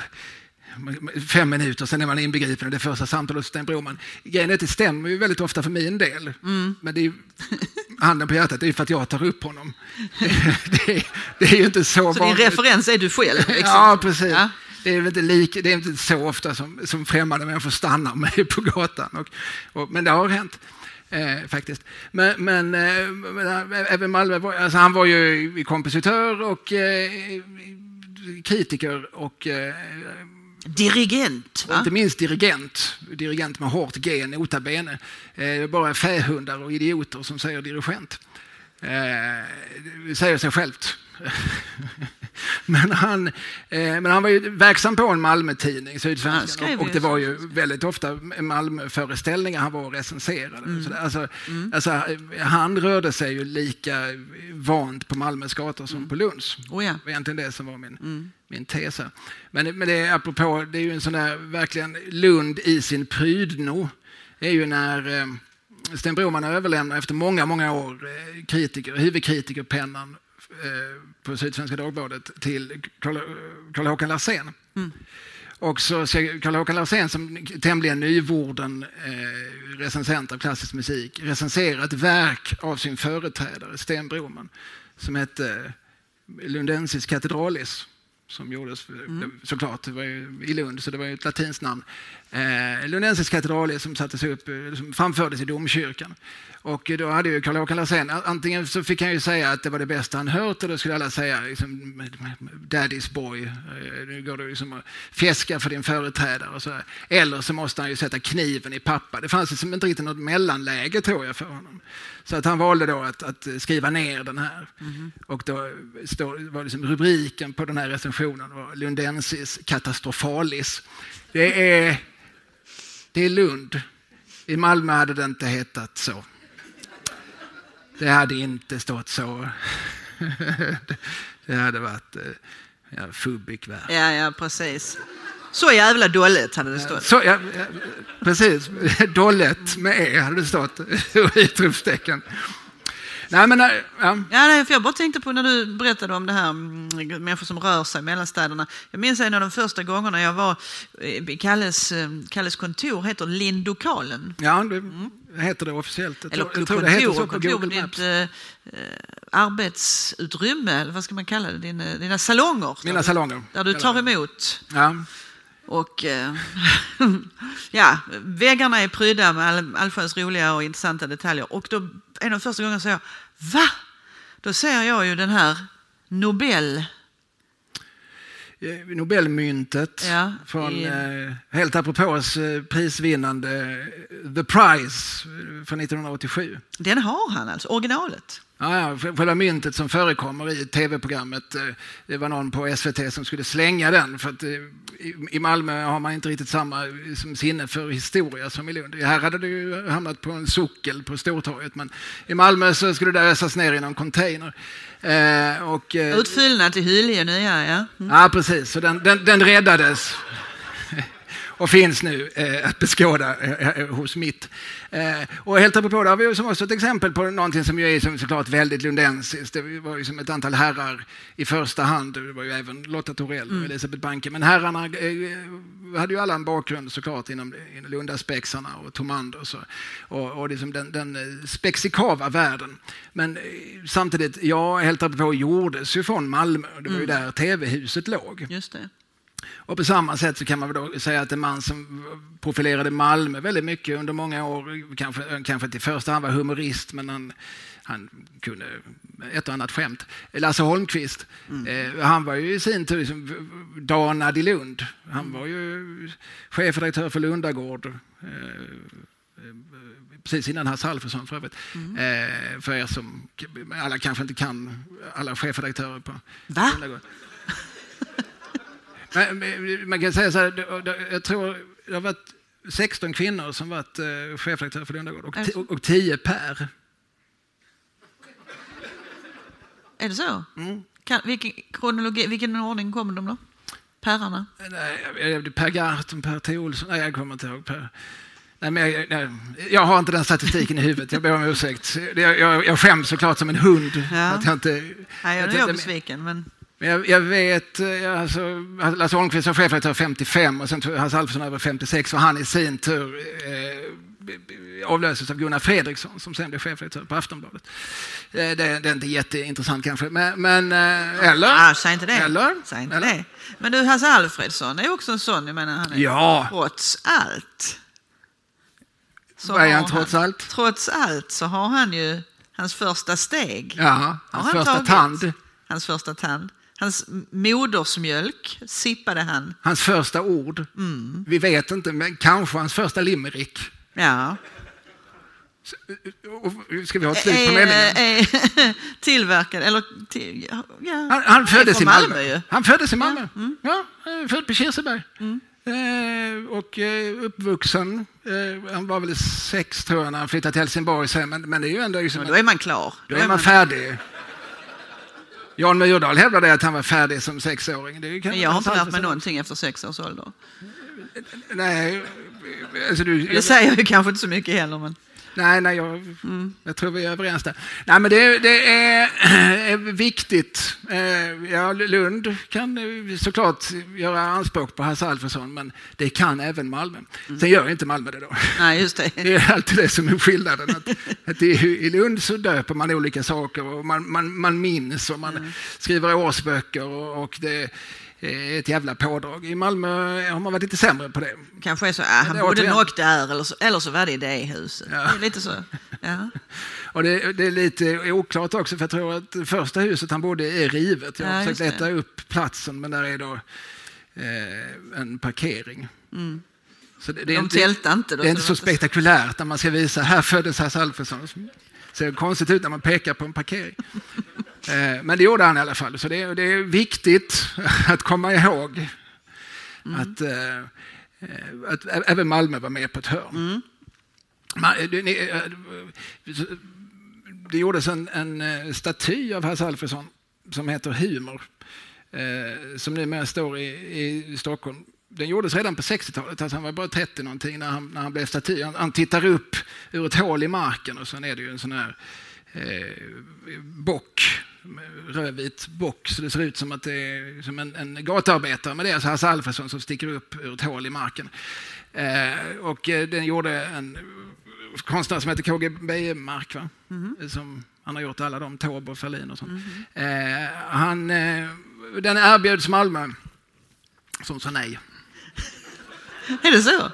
fem minuter, sen är man inbegripen i det första samtalet hos Sten Broman. Grejen är att det stämmer ju väldigt ofta för min del. Mm. Men det är handen på hjärtat, det är för att jag tar upp honom. det, är, det är ju inte så Så vanligt. din referens är du själv? Liksom. ja, precis. Ja. Det är, inte lika, det är inte så ofta som, som främmande människor stannar mig på gatan. Och, och, men det har hänt. Eh, faktiskt. Men, men, eh, men även Malmö, alltså han var ju kompositör och eh, kritiker och eh, Dirigent. Va? Inte minst dirigent. Dirigent med hårt G, nota bene. Eh, bara fähundar och idioter som säger dirigent. Eh, det säger sig självt. men, han, eh, men han var ju verksam på en Malmö-tidning, Sydsvenskan, och, och det var ju väldigt ofta Malmö-föreställningar han var och recenserade. Mm. Det, alltså, alltså, han rörde sig ju lika vant på Malmös gator som på Lunds. Oh ja. Det var egentligen det som var min, Mm. min tes. Men, men det är apropå, det är ju en sån där verkligen Lund i sin prydno. Det är ju när eh, Sten Broman överlämnar efter många, många år eh, kritiker, huvudkritikerpennan på Sydsvenska Dagbladet till Karl Karl Håkan Larsén. Och så ser Karl Håkan Larsén som tämligen nyvorden eh, recensent av klassisk musik recensera ett verk av sin företrädare Sten Broman som hette Lundensis Cathedralis som gjordes såklart det var i Lund, så det var ju ett latinskt namn. Eh, Lundensis Cathedralis som sattes upp, eh, som framfördes i domkyrkan. Och då hade ju Karl Håkan Larsén, antingen så fick han ju säga att det var det bästa han hört och då skulle alla säga liksom, Daddy's boy, eh, nu går du liksom och fjäska för din företrädare och så. Eller så måste han ju sätta kniven i pappa. Det fanns liksom inte riktigt något mellanläge tror jag för honom. Så att han valde då att, att skriva ner den här. Och då står, var liksom rubriken på den här recensionen var Lundensis katastrofalis. Det är, är Lund. I Malmö hade det inte hetat så. Det hade inte stått så. Det hade varit eh, ja, fubbig värld. Ja, ja, precis. Så jävla dåligt hade det stått. Så, ja, precis, dollet med E hade det stått. Utropstecken. Nej, men, eh, ja. Ja, nej, för jag bara tänkte på när du berättade om det här mm, människor som rör sig mellan städerna. Jag minns en av de första gångerna jag var i Kalles, eh, Kalles kontor, heter Lindokalen. ja, det heter det officiellt. Jag Eller tror- tror det heter så kontor, på kontor Google Maps. ditt eh, eh, arbetsutrymme, eller vad ska man kalla det, dina, dina salonger. Mina salonger. Där du tar emot. Ja. Och eh, ja, väggarna är prydda med all, allsköns roliga och intressanta detaljer. Och då, en av de första gångerna sa jag, va? Då ser jag ju den här Nobel, Eh, Nobelmyntet Ja, från, i- eh, helt apropå eh, prisvinnande eh, The Prize från 1987. den har han alltså, originalet. Ja, själva myntet som förekommer i tv-programmet, eh, det var någon på SVT som skulle slänga den för att eh, i- Malmö har man inte riktigt samma eh, sinne för historia som i Lund. Här hade det ju hamnat på en sockel på Stortorget men i Malmö så skulle det ösas ner i någon container. Eh, och, eh, Utfyllnad till Hyllie, nya ja. Mm. Ja, precis. Så den, den, den räddades och finns nu eh, att beskåda eh, eh, hos mitt. Och helt apropå det har vi som också ett exempel på någonting som ju är som såklart väldigt lundensiskt. Det var ju som ett antal herrar i första hand, det var ju även Lotta Torell och Elisabeth Banke, men herrarna hade ju alla en bakgrund såklart inom, Lundaspexarna och Tomanders och, och, och liksom den, den spexikava världen. Men samtidigt, ja, helt apropå gjordes ju från Malmö, det var ju där tv-huset låg. Just det. Och på samma sätt så kan man väl säga att en man som profilerade Malmö väldigt mycket under många år, kanske, kanske inte i första hand var humorist, men han, han kunde ett och annat skämt. Lasse Holmqvist, eh, han var ju i sin tur liksom danad i Lund. Han var ju chefredaktör för Lundagård. Eh, precis innan Hasse Alfredson för övrigt. Eh, för er som, alla kanske inte kan alla chefredaktörer på Va? Lundagård. Men, man kan säga så här, jag tror det har varit 16 kvinnor som varit eh, chefredaktör för Lundagård och, Är det ti- så? och, och 10 per. Är det så? Mm. Kan, vilken, kronologi, vilken ordning kommer de då? Pärrarna? Nej, Per Gahrton, Per T. Olsson, nej jag kommer inte ihåg. Per. Nej, men jag, nej, jag har inte den statistiken i huvudet, jag ber om ursäkt. Jag, jag, jag skäms såklart som en hund. Ja. Att jag inte, Nej, jag är jag besviken. Men... Men jag, jag vet, eh, alltså, Lasse Holmqvist var chefredaktör 55 och sen tog Hasse Alfredson över 56 och han i sin tur eh, avlöstes av Gunnar Fredriksson som sen blev chefredaktör på Aftonbladet. Eh, det, det är inte jätteintressant kanske, men, men eh, eller? Ah, säg inte det. Eller? Säg inte Eller? det. Men du, Hasse Alfredsson är också en sån. Jag menar, han är Ja. trots allt. Så Vad är han trots allt? Trots allt så har han ju hans första steg. Ja, hans han första tagit. tand, Hans första tand. Hans modersmjölk sippade han. hans första ord. Mm. Vi vet inte, men kanske hans första limerick. Ja, Och Ska vi ha ett slut på meningen? tillverkad, eller till, ja, Han, han föddes i Malmö. Malmö. Han föddes i Malmö. mm. Ja, eh, född på Kirseberg. Eh, och eh, uppvuxen. Eh, han var väl sex tror jag när han flyttade till Helsingborg sen. Men, men det är ju ändå liksom, Ja, då är man klar. då är man färdig. Jan Myrdal hävdade att han var färdig som sexåring. Det ju Men jag har inte lärt mig någonting efter sex års ålder. Nej, alltså du, Det säger ju kanske inte så mycket heller. Men... Nej, nej jag, Mm. jag tror vi är överens där. Nej, men det, det är, är viktigt. Eh, Ja, Lund kan såklart göra anspråk på Hasse Alfredson, men det kan även Malmö. Mm. Sen gör inte Malmö det då. Nej, just det. Det är alltid det som är skillnaden. Att, att I Lund så döper man olika saker och man, man, man minns och man Mm. skriver årsböcker och, och det ett jävla pådrag. I Malmö har man varit lite sämre på det. Kanske är så, ah, han bodde återigen- nog där eller så, eller så var det i det huset. Ja. Det är lite så. Ja. Och det, det är lite oklart också, för jag tror att det första huset han bodde i är rivet. Jag har Ja, försökt leta upp platsen, men där är då eh, en parkering. Så det, det är De inte, inte då, det är så inte så spektakulärt när man ska visa här föddes Hasse Alfredson. Det ser konstigt ut när man pekar på en parkering. Eh, Men det gjorde han i alla fall. Så det är, det är viktigt att komma ihåg Mm. att, eh, att även Malmö var med på ett hörn. Mm. Ma- det- ni- eh, Det gjordes en, en staty av Hasse Alfredson som heter Humor. Som numera står i, i Stockholm. Den gjordes redan på 60-talet, alltså han var bara 30 någonting när han, när han blev staty. Han, han tittar upp ur ett hål i marken och sen är det ju en sån här eh, bock, rödvit så det ser ut som att det är som en, en gatuarbetare. Men det är alltså Hasse Alfredson som sticker upp ur ett hål i marken. Eh, och eh, den gjorde en konstnär som heter KG Bejemark, va? som han har gjort alla de, Taube och Ferlin och sånt. Eh, han, eh, den erbjöds Malmö, som sa nej. Är det så?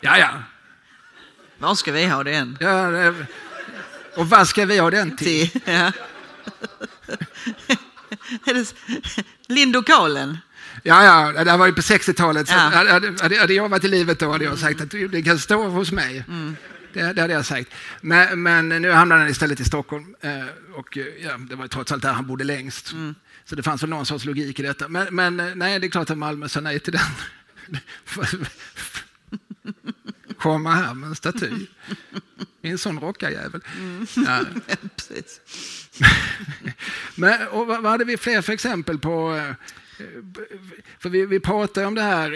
Ja, ja. Var ska vi ha den? ja och vad ska vi ha den till? Till, ja. Lindokalen? Ja, ja, det var ju på 60-talet. Så Ja. hade, hade, jag varit i livet då hade jag sagt att det kan stå hos mig. Det, det hade jag sagt. Men, men nu hamnade han istället i Stockholm. Eh, och eh, ja, det var trots allt där han bodde längst. Så det fanns väl någon sorts logik i detta. Men, men eh, nej, det är klart att Malmö sa nej till den. Komma här med en staty. En sån rockarjävel. Ja. Precis. Men, och vad, hade vi fler för exempel på? eh, För vi, vi pratar om det här.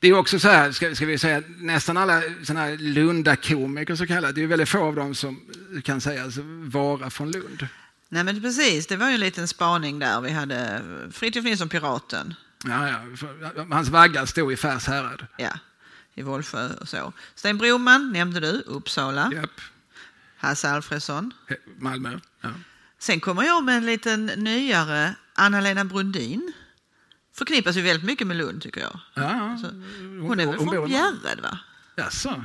Det är också så här, ska, ska vi säga, nästan alla såna här Lunda-komiker så kallat, det är väldigt få av dem som kan sägas vara från Lund. Nej men precis, det var ju en liten spaning där. Vi hade Fritiof Nilsson, Piraten, Ja, ja, hans vagga stod i Färshärad. ja, i Vollsjö och så. Sten Broman nämnde du, Uppsala. Japp. Hasse Alfredson. Malmö. Ja. Sen kommer jag med en liten nyare, Anna-Lena Brundin. Förknippas ju väldigt mycket med Lund tycker jag. Ja, Så, hon är väl hon från. Bjärred va? Jaså?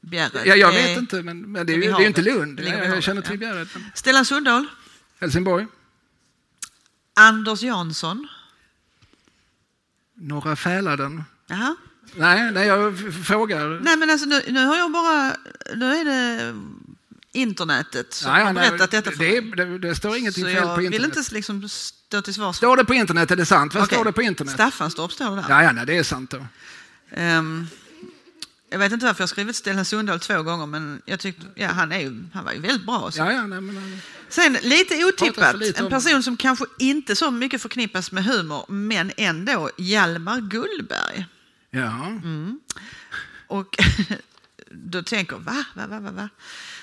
Bjärred. Ja, jag vet inte, men, men det är ju det är ju inte. Lund. Jag, känner ja. till Bjärred. men- Stellan Sundahl. Helsingborg. Anders Jansson. Norra Fäladen. Jaha. Nej, nej, jag frågar. Nej men alltså nu, nu har jag bara, nu är det internetet som Nej, har nej, berättat detta för det, mig. det, det står ingenting Så fel jag på vill internet. inte liksom stå till svars. Står det på internet är det sant. Vad Okej. står det på internet? Staffanstorp står det där. Ja, ja, nej, det är sant då. Ehm, jag vet inte varför jag har skrivit Stellan Sundahl två gånger men jag tyckte, ja, han, är ju, han var ju väldigt bra. Så. Ja, ja, nej, men, Sen lite otippat, lite en person som kanske inte så mycket förknippas med humor men ändå, Hjalmar Gullberg. Ja. Mm. Och då tänker va, va, va, va, va?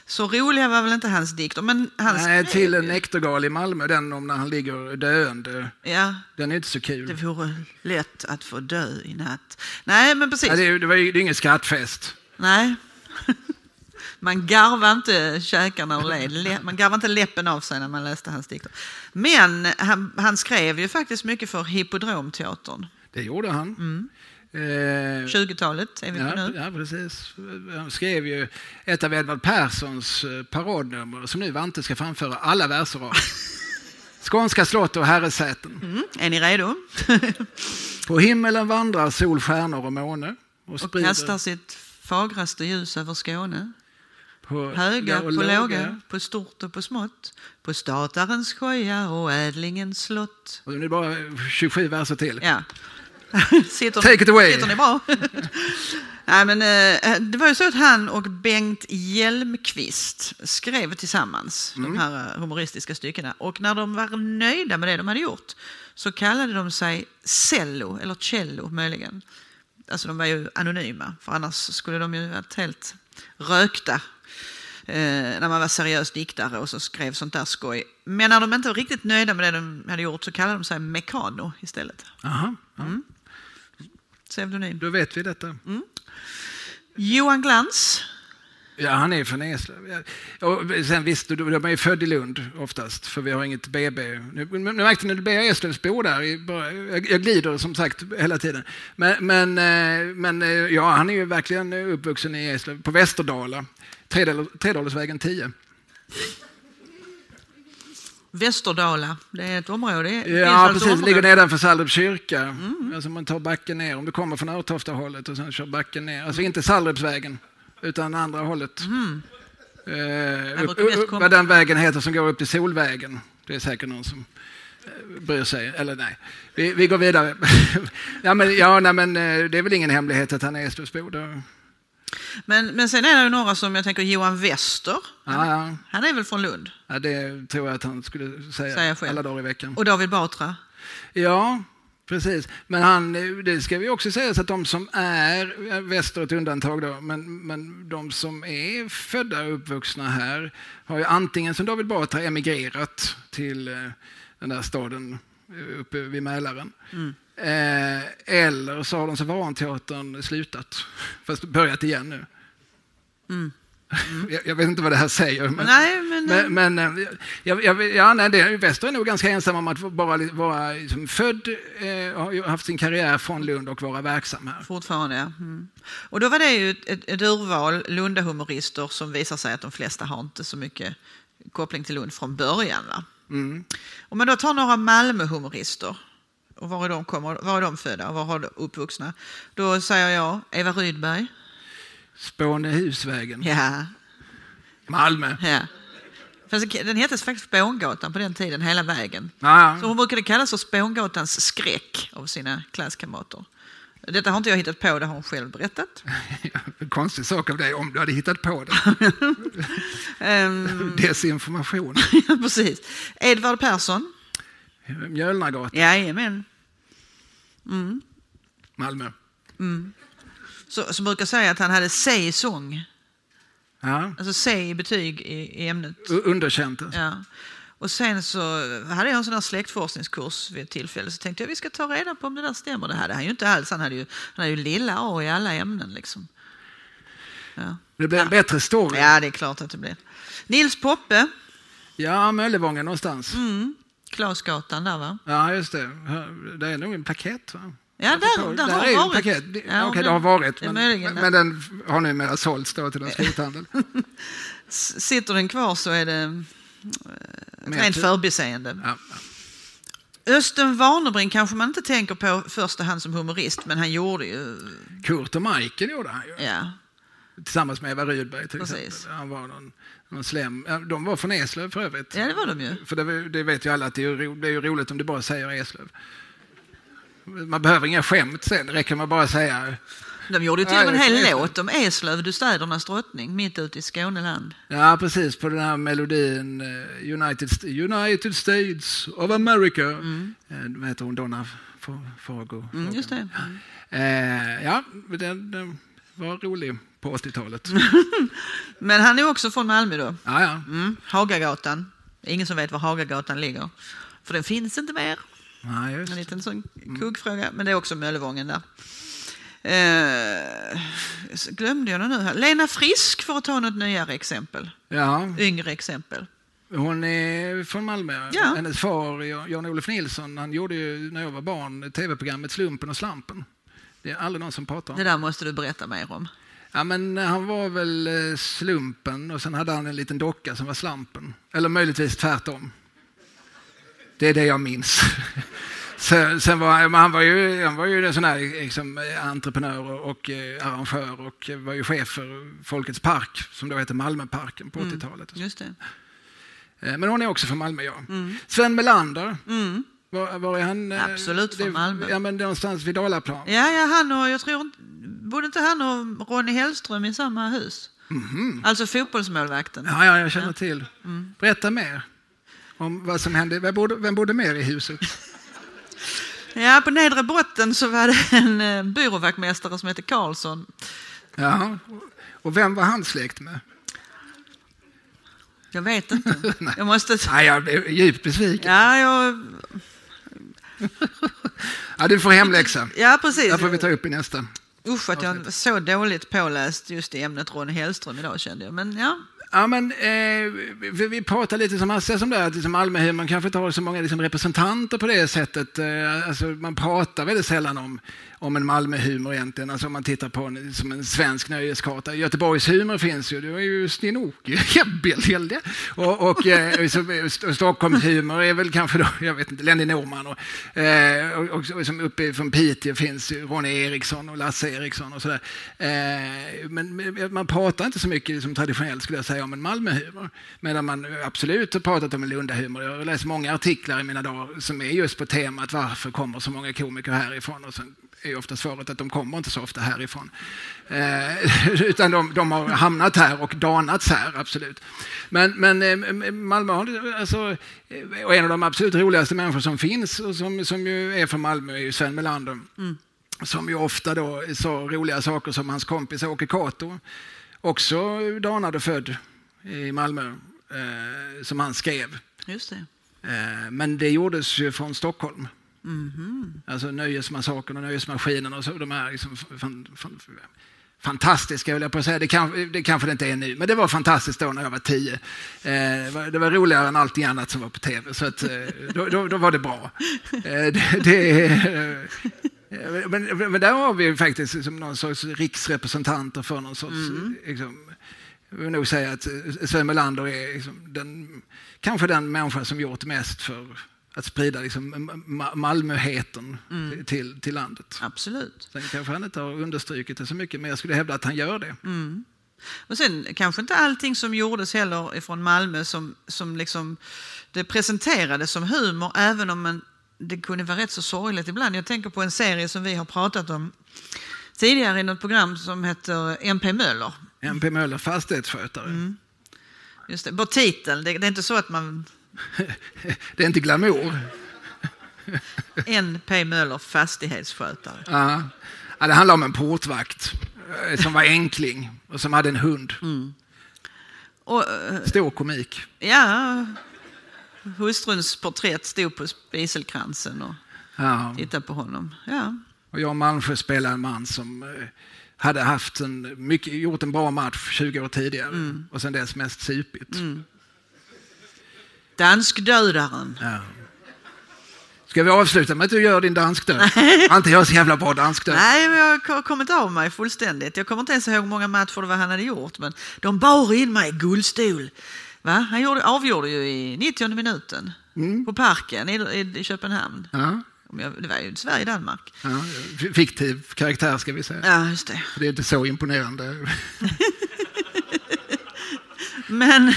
Så roliga var väl inte hans dikter, men han Nej, skrev till en näktergal i Malmö, den om när han ligger döende. Ja, Den är inte så kul. det vore lätt att få dö i natt. Nej, men precis. Ja, det, det, var ju, det är ingen skrattfest. Nej. Man garvar inte käkarna ur led. Le- Man garvar inte läppen av sig när man läste hans dikter. Men han, han skrev ju faktiskt mycket för Hippodromteatern. Det gjorde han. Mm. Eh, 20-talet är vi på Ja, nu. ja, precis. Han skrev ju ett av Edvard Perssons eh, parodnummer som nu Vante ska framföra alla verser av. Skånska slott och herresäten. Mm. Är ni redo? På himmelen vandrar sol, stjärnor och måne. Och Och sprider, kastar sitt fagraste ljus över Skåne. På Höga och på låga, på stort och på smått, på statarens koja och ädlingens slott. Och nu är det bara 27 verser till. Ja. sitter, Take it away. Sitter ni bra? Nej, men, eh, det var ju så att han och Bengt Hjelmqvist skrev tillsammans de här eh, humoristiska styckena. Och när de var nöjda med det de hade gjort så kallade de sig Cello, eller Cello möjligen. Alltså de var ju anonyma, för annars skulle de ju varit helt rökta eh, när man var seriös diktare och så skrev sånt där skoj. Men när de inte var riktigt nöjda med det de hade gjort så kallade de sig Mekano istället. Aha, ja. Pseudonym. Då vet vi detta. Johan Glans. Ja, han är från Eslöv. Ja. Sen visst, de är ju född i Lund oftast, för vi har inget BB. Nu, nu märkte ni, det blir jag Eslövsbo där. Jag, jag glider som sagt hela tiden. Men, men, eh, men eh, ja, han är ju verkligen uppvuxen i Eslöv, på Västerdala, Tredal- Tredalsvägen 10. Västerdala, det är ett område. Det Ja, alltså precis. områden. Ligger nedanför Sallerups kyrka. Alltså man tar backen ner, om du kommer från Örtofta-hållet och sen kör backen ner. Alltså inte Sallerupsvägen, utan andra hållet. Eh, upp, upp, vad den vägen heter som går upp till Solvägen. Det är säkert någon som eh, bryr sig. Eller nej, vi, vi går vidare. ja, men, ja, nej, men eh, det är väl ingen hemlighet att han är Eslövsbo. Men, men sen är det några som jag tänker Johan Wester. Ja, ja. Han är väl från Lund? ja, det tror jag att han skulle säga Säger själv. alla dagar i veckan. Och David Batra. Ja, precis. Men han, det ska vi också säga så att de som är, väster ett undantag då, men, men de som är födda och uppvuxna här har ju antingen som David Batra emigrerat till eh, den där staden eh, uppe vid Mälaren. Eh, eller så har de så Varanteatern slutat, fast börjat igen nu. Jag, jag vet inte vad det här säger. Men, Nej, men, eh, men, men eh, jag, jag, ja, nej, det, Wester är nog ganska ensam om att vara, vara liksom född, eh, haft sin karriär från Lund och vara verksam här. Fortfarande, ja. Mm. Och då var det ju ett, ett urval Lundahumorister som visar sig att de flesta har inte så mycket koppling till Lund från början. Va? Mm. Om man då tar några Malmöhumorister, och var är de, kommer, var är de födda och var har de uppvuxna? Då säger jag Eva Rydberg. Spånehusvägen, Ja, Malmö. ja. Fast den hette faktiskt Spångatan på den tiden, hela vägen. Ja, Så hon brukade kallas för Spångatans skräck av sina klasskamrater. Detta har inte jag hittat på, det har hon själv berättat. konstig sak av dig om du hade hittat på det. Ehm, Desinformation. precis. Edvard Persson. Mjölnagatan, Jajamän. Malmö. Så, som brukar säga att han hade C sång. Ja. Alltså C i betyg i, i ämnet. u- Underkänt. alltså. Ja. Och sen så hade jag en sån här släktforskningskurs vid ett tillfälle. Så tänkte jag vi ska ta reda på om det där stämmer. Det hade han ju inte alls. Han hade ju, han hade ju lilla A i alla ämnen. Liksom. Ja. Det blir en bättre story. ja, det är klart att det blir. Nils Poppe. Ja, Möllevången någonstans. Mm. Klasgatan där va? Ja, just det. Det är nog en plakett, va? Ja, där, där, har är ju en varit. plaket. Det- Ja, Okej, men- det har varit, det men, möjligen men den har numera sålts då till en skrothandel. Sitter den kvar så är det eh, ett rent förbiseende. Ja. Östen Warnerbring kanske man inte tänker på första hand som humorist, men han gjorde ju... Kurt och Majken gjorde han ju. Ja, Tillsammans med Eva Rydberg till Precis. exempel. Han var någon slem. De var från Eslöv för övrigt. ja det var de ju. För det, det vet ju alla att det är, det är roligt om du bara säger Eslöv. Man behöver inga skämt sen, det räcker med att bara säga De gjorde ju till och med en hel Eslöv. låt om Eslöv, du städernas drottning, mitt ute i Skåneland. Ja, precis. På den här melodin eh, United, United States of America. Eh, Vad heter hon? Donna Fa- Fargo? Mm, just det. Eh, ja, den, den var rolig på 80-talet. Men han är också från Malmö då. ja, ja. Mm, Hagagatan. Ingen som vet var Hagagatan ligger. För den finns inte mer. Nej, just. En liten sån kuggfråga. Men det är också Möllevången där. Eh, glömde jag något nu här? Lena Frisk för att ta något nyare exempel. Ja, Yngre exempel. hon är från Malmö. Ja. Hennes far, Jan-Olof Nilsson, han gjorde ju när jag var barn tv-programmet Slumpen och Slampen. Det är aldrig någon som pratar om. Det där måste du berätta mer om. Ja, men han var väl eh, slumpen och sen hade han en liten docka som var slampen. Eller möjligtvis tvärtom. Det är det jag minns. Sen, sen var men han var ju, han var ju en sån här liksom, eh, entreprenör och, och eh, arrangör och var ju chef för Folkets park som då hette Malmöparken på 80-talet. Det. Eh, Men hon är också från Malmö, ja. Sven Melander, var, var är han? eh, Absolut från det- Malmö. Ja, men någonstans vid Dalaplan. Ja, ja, han och, jag tror bodde inte han och Ronny Hellström i samma hus? Alltså fotbollsmålvakten. Ja, ja, jag känner till. Berätta mer om vad som hände. Vem bodde, vem bodde mer i huset? Ja, på nedre botten så var det en eh, byråvaktmästare som hette Karlsson. Ja. Och vem var han släkt med? Jag vet inte. jag måste... Nej, jag blev djupt besviken. Ja, jag... Ja, du får hemläxa. ja, precis. Det får vi ta upp i nästa. Usch, att jag var så dåligt påläst just i ämnet Ronny Hellström idag kände jag. Men ja, Ja, men, eh, vi, vi pratar lite som Hasse om det, att liksom Malmöhumorn kanske inte har så många liksom, representanter på det sättet. Eh, alltså, man pratar väldigt sällan om, om en Malmöhumor egentligen, alltså om man tittar på en, som en svensk nöjeskarta. Göteborgshumor finns ju, det var ju Sten-Åke, Och, och, eh, och Stockholmshumor är väl kanske då, jag vet inte, Lenny Norman. Och, eh, och, och, och som uppe från Piteå finns ju Ronny Eriksson och Lasse Eriksson och sådär. Eh, men man pratar inte så mycket som traditionellt skulle jag säga om en Malmöhumor. Medan man absolut har pratat om en Lundahumor. Jag har läst många artiklar i mina dagar som är just på temat varför kommer så många komiker härifrån? Och sen är ju ofta svaret att de kommer inte så ofta härifrån. Eh, utan de, de har hamnat här och danats här, absolut. Men, men eh, Malmö har, alltså, eh, och en av de absolut roligaste människor som finns och som, som ju är från Malmö är ju Sven Melander. Som ju ofta då sa roliga saker som hans kompis Åke Cato. Också danad och född i Malmö, eh, som han skrev. just det. Eh, men det gjordes ju från Stockholm. Alltså Nöjesmassakern och Nöjesmaskinen och så. De här liksom fan, fan, fantastiska, vill jag på att säga. Det, kan, det kanske det inte är nu, men det var fantastiskt då när jag var tio. Eh, det, var, det var roligare än allting annat som var på tv, så att, eh, då, då, då var det bra. Eh, det, det, men, men där har vi faktiskt som någon sorts riksrepresentanter för någon sorts... Liksom, jag vill nog säga att eh, Sven Melander är liksom den, kanske den människa som gjort mest för att sprida liksom Ma- Malmöheten till, till landet. Absolut. Sen kanske han inte har understrukit det så mycket, men jag skulle hävda att han gör det. Och sen kanske inte allting som gjordes heller från Malmö som, som liksom det presenterades som humor, även om man, det kunde vara rätt så sorgligt ibland. Jag tänker på en serie som vi har pratat om tidigare i något program som heter MP Möller. MP Möller, fastighetsskötare. Just det, bara titeln, det, det är inte så att man... Det är inte glamour. NP Möller, fastighetsskötare. Ja. Ja, det handlar om en portvakt eh, som var enkling och som hade en hund. Och, eh, Stor komik. ja, hustruns porträtt stod på spiselkransen och Ja. tittade på honom. Ja, Och Jan Malmsjö spelade en man som eh, hade haft en, mycket, gjort en bra match 20 år tidigare och sen dess mest supit. danskdödaren. Ja. Ska vi avsluta med att du gör din danskdöd? Har inte jag så jävla bra danskdöd? Nej, men jag har kommit av mig fullständigt. Jag kommer inte ens ihåg hur många matcher det var han hade gjort, men de bar in mig i guldstol. Va? Han gjorde, avgjorde ju i 90 minuten på Parken i, i, i Köpenhamn. Ja. Det var ju Sverige-Danmark. Ja, fiktiv karaktär ska vi säga. Ja, just det. Det är inte så imponerande. Men,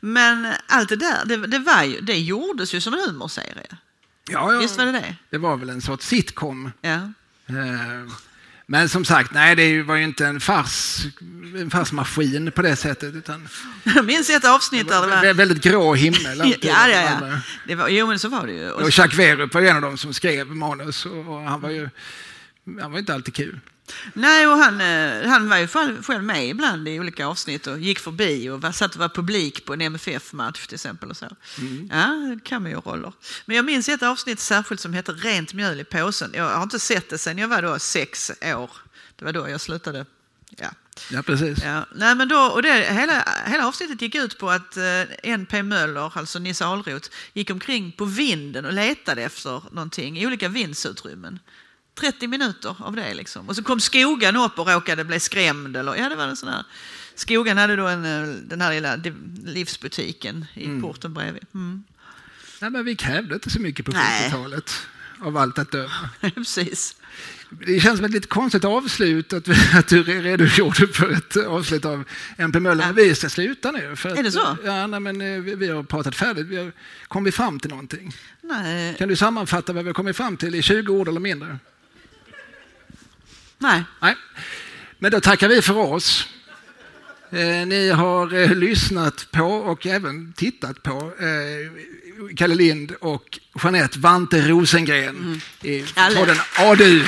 men allt det där, det, det, var ju, det gjordes ju som en humorserie. Ja, ja. Visst var det det? Det var väl en sorts sitcom. Ja. Eh, Men som sagt, nej, det var ju inte en fars, en farsmaskin på det sättet. Utan Jag minns ett avsnitt där det var... vä- väldigt grå himmel. alltid Ja, ja, ja. Det var, jo, men så var det ju. Och Och Jacques Werup var ju en av dem som skrev manus och han var ju han var inte alltid kul. Nej, och han, eh, han var ju själv med ibland i olika avsnitt och gick förbi och var, satt och var publik på en MFF-match till exempel. Och så. Ja, cameo-roller. Men jag minns ett avsnitt särskilt som heter Rent mjöl i påsen. Jag har inte sett det sen jag var då sex år. Det var då jag slutade. Ja. Ja, precis. Ja, nej, men då, och det, hela, hela avsnittet gick ut på att eh, N.P. Möller, alltså Nisse Alroth, gick omkring på vinden och letade efter någonting i olika vindsutrymmen. 30 minuter av det liksom. Och så kom Skogan upp och råkade bli skrämd. Eller, ja, det var en sån här. Skogan hade då en, eh, den här lilla livsbutiken i porten bredvid. Mm. Nej, men vi krävde inte så mycket på Nej. 70-talet. av allt att döma. Precis. Det känns som ett lite konstigt avslut att, att du redogjorde för ett avslut av MP Möller. Men vi ska sluta nu. För att, Är det så? Ja, nej, men eh, vi, vi har pratat färdigt. Vi har kommit fram till någonting. Nej. Kan du sammanfatta vad vi har kommit fram till i 20 ord eller mindre? Nej. Nej. Men då tackar vi för oss. Eh, ni har eh, lyssnat på och även tittat på eh, Kalle Lind och Jeanette Vante Rosengren i Kalle. podden du.